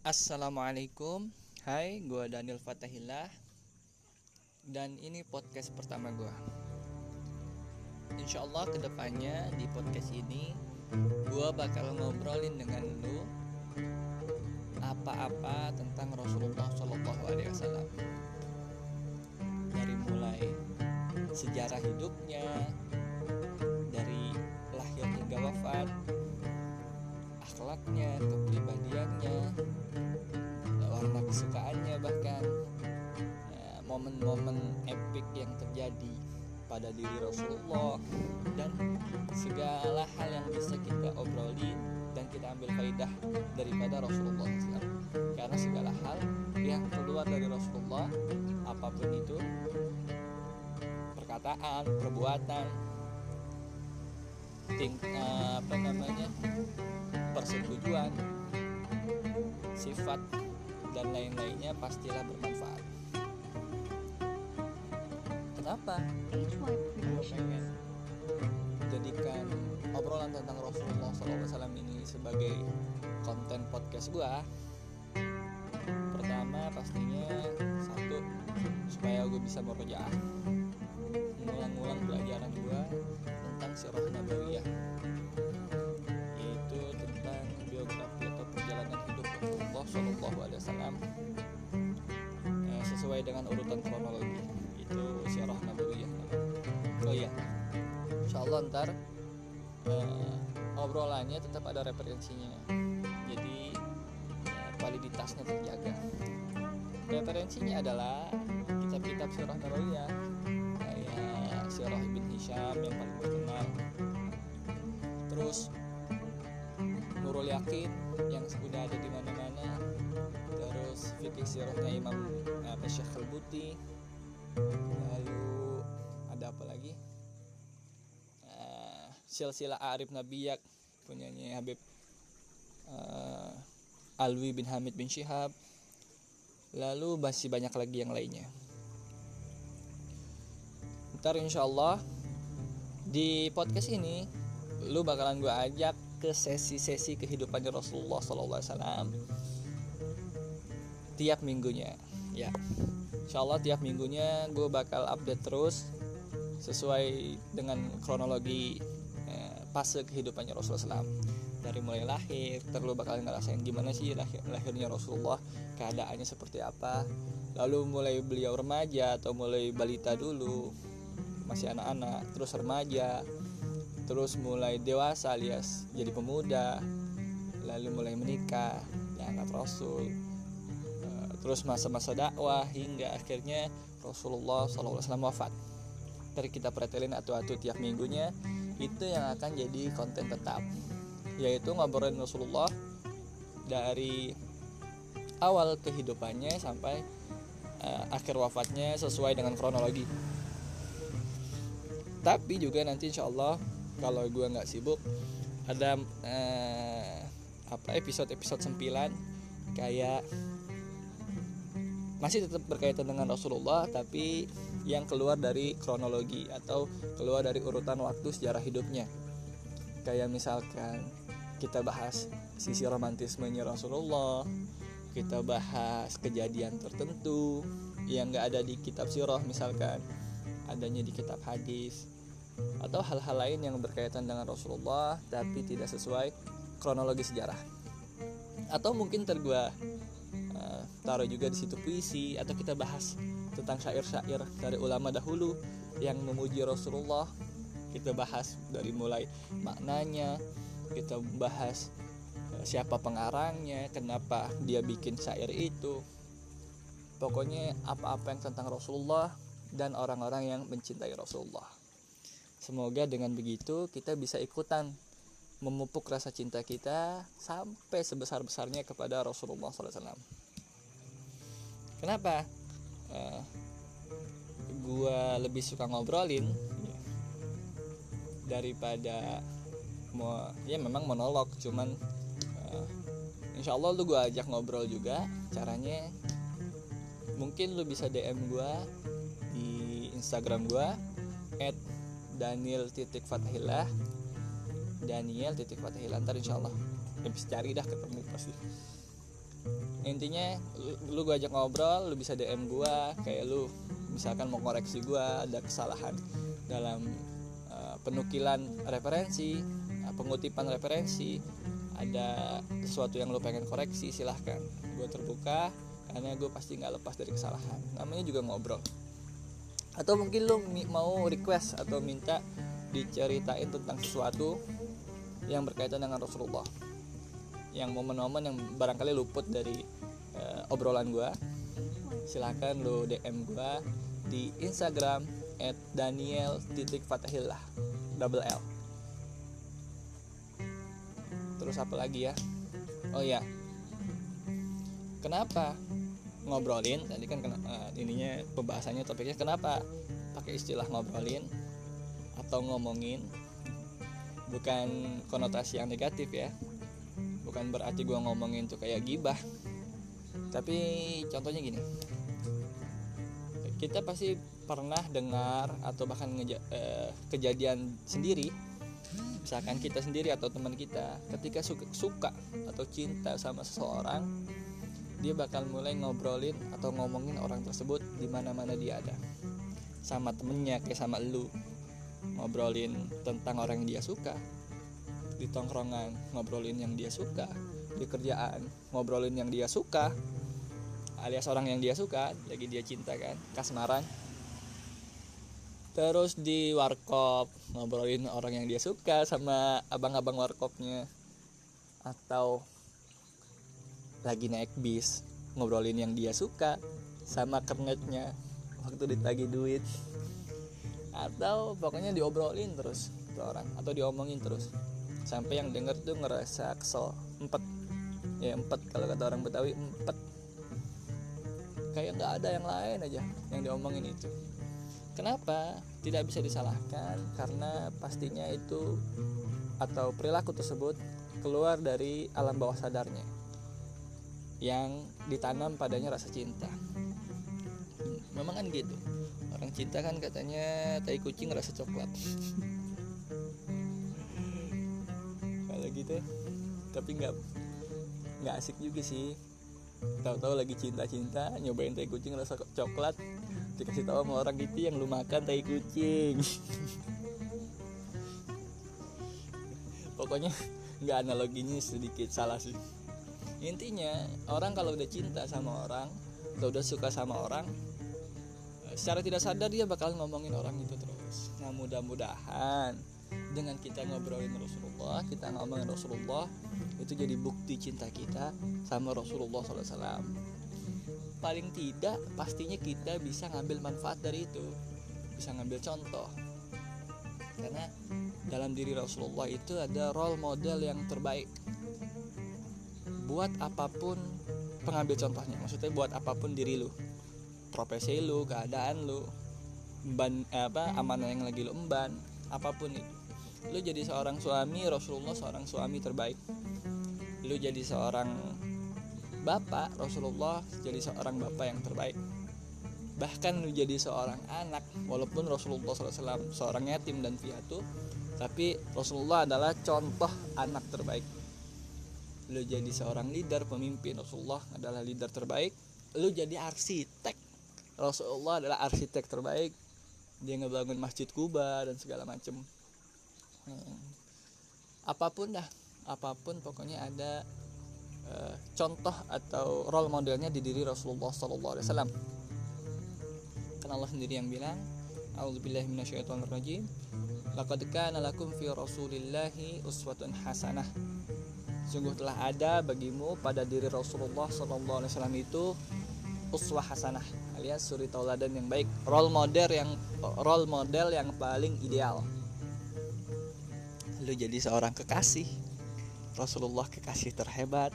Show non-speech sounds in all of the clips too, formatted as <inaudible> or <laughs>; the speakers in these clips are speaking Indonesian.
Assalamualaikum. Hai, gue Daniel Fatahillah. Dan ini podcast pertama gue Insya Allah ke depannya di podcast ini Gue bakal ngobrolin dengan lu Apa-apa tentang Rasulullah SAW Dari mulai sejarah hidupnya Dari lahir hingga wafat akhlaknya, kepribadiannya, warna kesukaannya bahkan ya, momen-momen epik yang terjadi pada diri Rasulullah dan segala hal yang bisa kita obrolin dan kita ambil faidah daripada Rasulullah SAW. karena segala hal yang keluar dari Rasulullah apa pun itu perkataan, perbuatan, ting eh, apa namanya persetujuan sifat dan lain-lainnya pastilah bermanfaat. Kenapa? Pengen. Jadikan obrolan tentang Rasulullah SAW ini sebagai konten podcast gue pertama pastinya satu supaya gue bisa merojaah mengulang-ulang pelajaran gue tentang sirah nabawiyah sesuai dengan urutan kronologi. Itu sirah nabawiyah oh iya. Insya Allah ntar eh, obrolannya tetap ada referensinya. Jadi eh, validitasnya terjaga. Referensinya adalah kitab-kitab sirah nabawiyah kayak sirah ibn Hisham yang paling Nurul Yakin yang sudah ada di mana-mana. Terus fikih sirahnya Imam apa Syekh Al-Buti. Lalu ada apa lagi? Uh, silsilah Arif Nabiyak punyanya Habib uh, Alwi bin Hamid bin Syihab. Lalu masih banyak lagi yang lainnya. Ntar insya Allah di podcast ini lu bakalan gue ajak ke sesi-sesi kehidupan Rasulullah SAW tiap minggunya. Ya. Insya Allah tiap minggunya gue bakal update terus sesuai dengan kronologi eh, fase kehidupannya Rasulullah SAW dari mulai lahir terlalu bakal ngerasain gimana sih lahir, lahirnya Rasulullah keadaannya seperti apa. Lalu mulai beliau remaja atau mulai balita dulu masih anak-anak terus remaja terus mulai dewasa alias jadi pemuda lalu mulai menikah diangkat Rasul eh, terus masa-masa dakwah hingga akhirnya Rasulullah SAW wafat. Dari kita pretelin atu-atu tiap minggunya itu yang akan jadi konten tetap yaitu ngobrolin Rasulullah dari awal kehidupannya sampai uh, akhir wafatnya sesuai dengan kronologi. Tapi juga nanti insya Allah kalau gue nggak sibuk ada uh, apa episode-episode sempilan kayak masih tetap berkaitan dengan Rasulullah tapi yang keluar dari kronologi atau keluar dari urutan waktu sejarah hidupnya. Kayak misalkan kita bahas sisi romantismenya Rasulullah kita bahas kejadian tertentu yang nggak ada di kitab sirah misalkan adanya di kitab hadis atau hal-hal lain yang berkaitan dengan Rasulullah tapi tidak sesuai kronologi sejarah. Atau mungkin ter gua uh, taruh juga di situ puisi atau kita bahas tentang syair-syair dari ulama dahulu yang memuji Rasulullah. Kita bahas dari mulai maknanya kita bahas uh, siapa pengarangnya kenapa dia bikin syair itu. Pokoknya apa-apa yang tentang Rasulullah dan orang-orang yang mencintai Rasulullah semoga dengan begitu kita bisa ikutan memupuk rasa cinta kita sampai sebesar-besarnya kepada Rasulullah SAW. Kenapa? Uh, gua lebih suka ngobrolin daripada mau ya memang monolog cuman uh, insya Allah lu gue ajak ngobrol juga caranya mungkin lu bisa DM gue di Instagram gue at Daniel titik Fatahillah Daniel titik Fatahillah ntar insya Allah ya bisa cari dah ketemu pasti. Intinya lu, lu gue ajak ngobrol lu bisa DM gue kayak lu misalkan mau koreksi gue ada kesalahan dalam uh, penukilan referensi uh, pengutipan referensi ada sesuatu yang lu pengen koreksi silahkan. Gue terbuka karena gue pasti nggak lepas dari kesalahan. Namanya juga ngobrol atau mungkin lu mau request atau minta diceritain tentang sesuatu yang berkaitan dengan Rasulullah. Yang momen-momen yang barangkali luput dari uh, obrolan gue silahkan lo DM gue di Instagram at Daniel titik Fatahillah double L. Terus apa lagi ya? Oh ya kenapa ngobrolin tadi kan uh, ininya pembahasannya topiknya kenapa pakai istilah ngobrolin atau ngomongin? Bukan konotasi yang negatif ya. Bukan berarti gue ngomongin tuh kayak gibah. Tapi contohnya gini. Kita pasti pernah dengar atau bahkan ngeja, eh, kejadian sendiri misalkan kita sendiri atau teman kita ketika suka, suka atau cinta sama seseorang dia bakal mulai ngobrolin atau ngomongin orang tersebut di mana mana dia ada. Sama temennya kayak sama lu. Ngobrolin tentang orang yang dia suka. Di tongkrongan ngobrolin yang dia suka. Di kerjaan ngobrolin yang dia suka. Alias orang yang dia suka lagi dia cinta kan. Kasmaran. Terus di warkop ngobrolin orang yang dia suka sama abang-abang warkopnya. Atau lagi naik bis ngobrolin yang dia suka sama kernetnya waktu ditagi duit. Atau pokoknya diobrolin terus ke orang atau diomongin terus. Sampai yang denger tuh ngerasa kesel empat ya empat kalau kata orang Betawi empat kayak nggak ada yang lain aja yang diomongin itu. Kenapa? Tidak bisa disalahkan karena pastinya itu atau perilaku tersebut keluar dari alam bawah sadarnya yang ditanam padanya rasa cinta. Memang kan gitu. Orang cinta kan katanya tai kucing rasa coklat. <laughs> Gitu tapi nggak nggak asik juga sih. Tahu-tahu lagi cinta-cinta nyobain tai kucing rasa coklat dikasih tahu sama orang itu yang lu makan tai kucing. <laughs> Pokoknya nggak analoginya sedikit salah sih intinya orang kalau udah cinta sama orang atau udah suka sama orang secara tidak sadar dia bakal ngomongin orang itu terus. Nah mudah-mudahan dengan kita ngobrolin Rasulullah kita ngomongin Rasulullah itu jadi bukti cinta kita sama Rasulullah SAW paling tidak pastinya kita bisa ngambil manfaat dari itu. Bisa ngambil contoh. Karena dalam diri Rasulullah itu ada role model yang terbaik buat apa pun pengambil contohnya maksudnya buat apa pun diri lu. Profesi lu keadaan lu ban apa amanah yang lagi lu emban apa pun itu. Lu jadi seorang suami Rasulullah seorang suami terbaik. Lu jadi seorang bapak Rasulullah jadi seorang bapak yang terbaik. Bahkan lu jadi seorang anak walaupun Rasulullah SAW seorang yatim dan piatu tapi Rasulullah adalah contoh anak terbaik lu jadi seorang leader pemimpin. Rasulullah adalah leader terbaik. Lu jadi arsitek. Rasulullah adalah arsitek terbaik. Dia ngebangun masjid Kuba dan segala macam hmm. apa pun dah apa pun pokoknya ada uh, contoh atau role modelnya di diri Rasulullah Sallallahu Alaihi Wasallam. Karena Allah sendiri yang bilang A'udzubillahiminasyaitonirrajim Laqad kana lakum fi Rasulillahi uswatun hasanah Sungguh telah ada bagimu pada diri Rasulullah Wasallam itu uswah hasanah alias suri tauladan yang baik role model yang role model yang paling ideal. Lu jadi seorang kekasih. Rasulullah kekasih terhebat.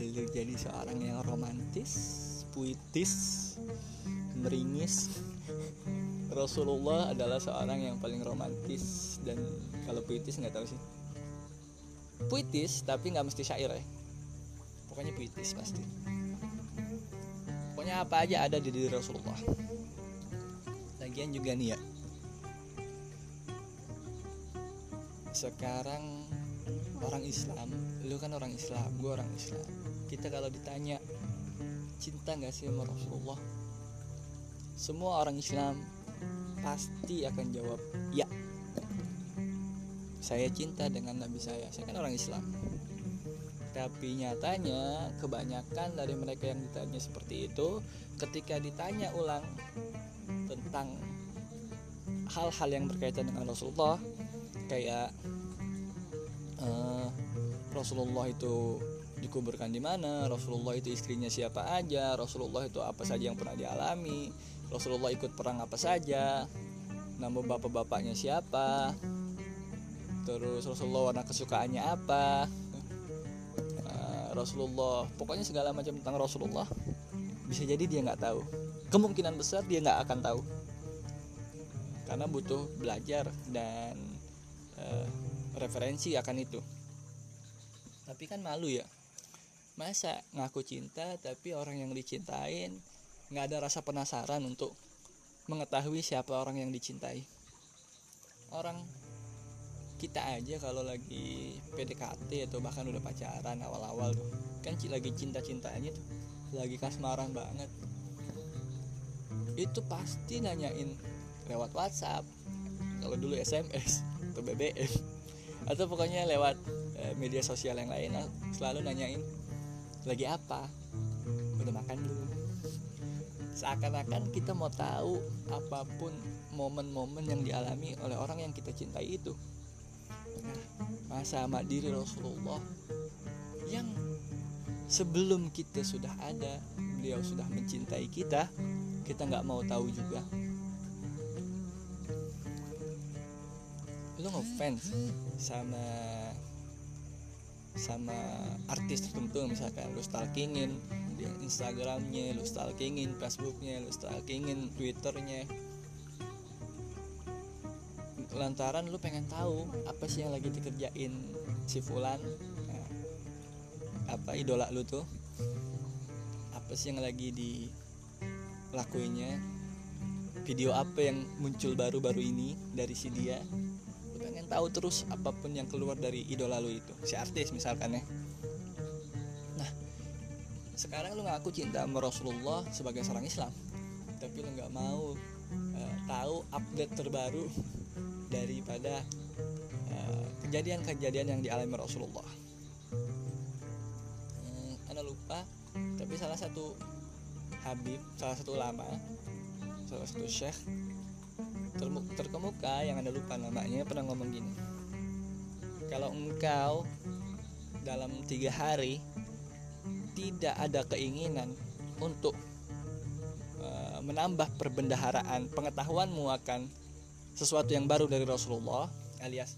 Lu jadi seorang yang romantis puitis meringis. Rasulullah adalah seorang yang paling romantis dan kalau puitis nggak tahu sih puitis tapi nggak mesti syair ya. Pokoknya puitis pasti. Pokoknya apa aja ada di diri Rasulullah. Lagian juga nih ya. Sekarang orang Islam lu kan orang Islam gue orang Islam. Kita kalau ditanya cinta nggak sih sama Rasulullah? Semua orang Islam pasti akan jawab ya saya cinta dengan Nabi saya. Saya kan orang Islam. Tapi nyatanya kebanyakan dari mereka yang ditanya seperti itu ketika ditanya ulang tentang hal-hal yang berkaitan dengan Rasulullah kayak uh, Rasulullah itu dikuburkan di mana, Rasulullah itu istrinya siapa aja, Rasulullah itu apa saja yang pernah dialami, Rasulullah ikut perang apa saja, nama bapak-bapaknya siapa, terus Rasulullah warna kesukaannya apa, uh, Rasulullah, pokoknya segala macam tentang Rasulullah. Bisa jadi dia nggak tahu, kemungkinan besar dia nggak akan tahu, karena butuh belajar dan uh, referensi akan itu. Tapi kan malu ya. Masa ngaku cinta tapi orang yang dicintain nggak ada rasa penasaran untuk mengetahui siapa orang yang dicintai? Orang kita aja kalau lagi PDKT atau bahkan udah pacaran awal-awal tuh kan lagi cinta-cintanya tuh lagi kasmaran banget. Itu pasti nanyain lewat WhatsApp kalau dulu SMS atau BBM atau pokoknya lewat e, media sosial yang lain selalu nanyain lagi apa? Udah makan belum? Seakan-akan kita mau tahu apa pun momen-momen yang dialami oleh orang yang kita cintai itu. nah sama diri Rasulullah yang sebelum kita sudah ada beliau sudah mencintai kita kita nggak mau tahu juga. Lu ngefans sama sama artis tertentu misalkan lu stalkingin di Instagramnya lu stalkingin Facebooknya lu stalkingin Twitternya lantaran lu pengen tahu apa sih yang lagi dikerjain si Fulan? Nah, apa idola lu tuh? Apa sih yang lagi dilakuinnya? Video apa yang muncul baru-baru ini dari si dia? Tahu terus apa pun yang keluar dari idola lu itu si artis misalkan ya. Nah sekarang lu ngaku cinta sama Rasulullah sebagai seorang Islam tapi lu nggak mau uh, tahu update terbaru daripada eh, kejadian-kejadian uh, yang dialami Rasulullah. Hmm, anda lupa tapi salah satu Habib salah satu ulama salah satu syekh terkemuka yang anda lupa namanya pernah ngomong gini. Kalau engkau dalam tiga hari tidak ada keinginan untuk uh, menambah perbendaharaan pengetahuanmu akan sesuatu yang baru dari Rasulullah alias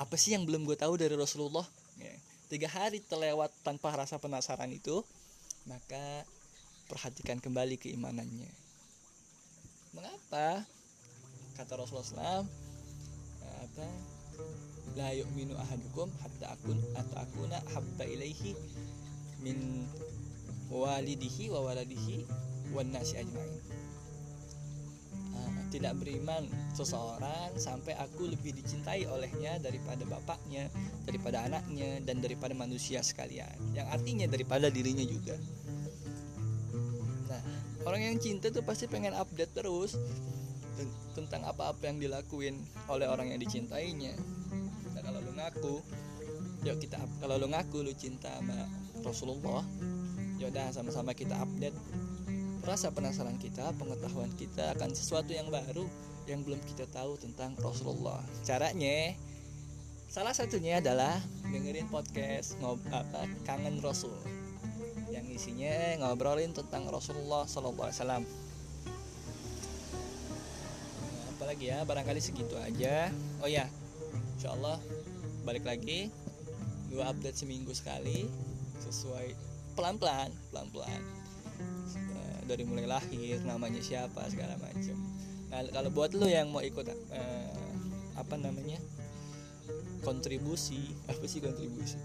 apa sih yang belum gue tahu dari Rasulullah? Ya. tiga hari terlewat tanpa rasa penasaran itu maka perhatikan kembali keimanannya. Mengapa? Kata Rasulullah SAW apa? La yu'minu ahadukum hatta akun atau akuna habba ilaihi min walidihi wa waladihi wan nasi ajmain tidak beriman seseorang sampai aku lebih dicintai olehnya daripada bapaknya, daripada anaknya, dan daripada manusia sekalian. Yang artinya daripada dirinya juga. Nah, orang yang cinta tuh pasti pengen update terus tentang apa-apa yang dilakuin oleh orang yang dicintainya nah kalau lu ngaku yuk kita kalau lu ngaku lu cinta sama Rasulullah yaudah sama-sama kita update rasa penasaran kita pengetahuan kita akan sesuatu yang baru yang belum kita tahu tentang Rasulullah. Caranya salah satunya adalah dengerin podcast ngob apa kangen Rasul yang isinya ngobrolin tentang Rasulullah Sallallahu Alaihi Wasallam. Lagi ya barangkali segitu aja. Oh ya insya Allah balik lagi. Dua update seminggu sekali sesuai pelan-pelan pelan-pelan dari mulai lahir namanya siapa segala macam nah kalau buat lo yang mau ikut uh, apa namanya? Kontribusi apa sih kontribusi?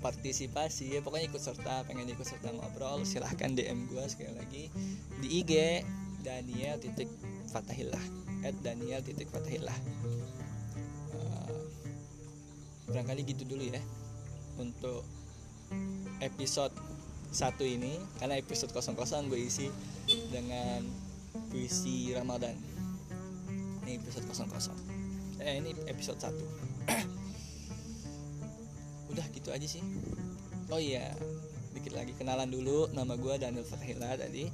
Partisipasi ya pokoknya ikut serta pengen ikut serta ngobrol silahkan DM gue sekali lagi di IG Daniel titik Fatahillah at Daniel titik Fatahillah. Uh, barangkali gitu dulu ya untuk episode satu ini karena episode kosong kosong gue isi dengan puisi Ramadan. Ini episode kosong kosong eh ini episode satu. <clears throat> Udah gitu aja sih. Oh iya dikit lagi. Kenalan dulu nama gue Daniel Fatahillah tadi.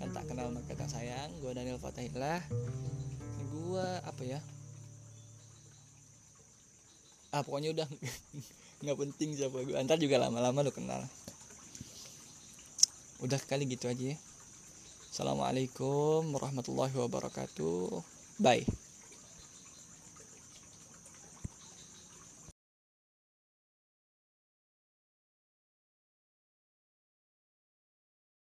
Kan tak kenal maka tak sayang. Gue Daniel Fatahillah gue apa ya? Ah pokoknya udah. <laughs> Nggak penting siapa gue antar juga lama-lama lo kenal udah kali gitu aja ya. Assalamualaikum warahmatullahi wabarakatuh. Bye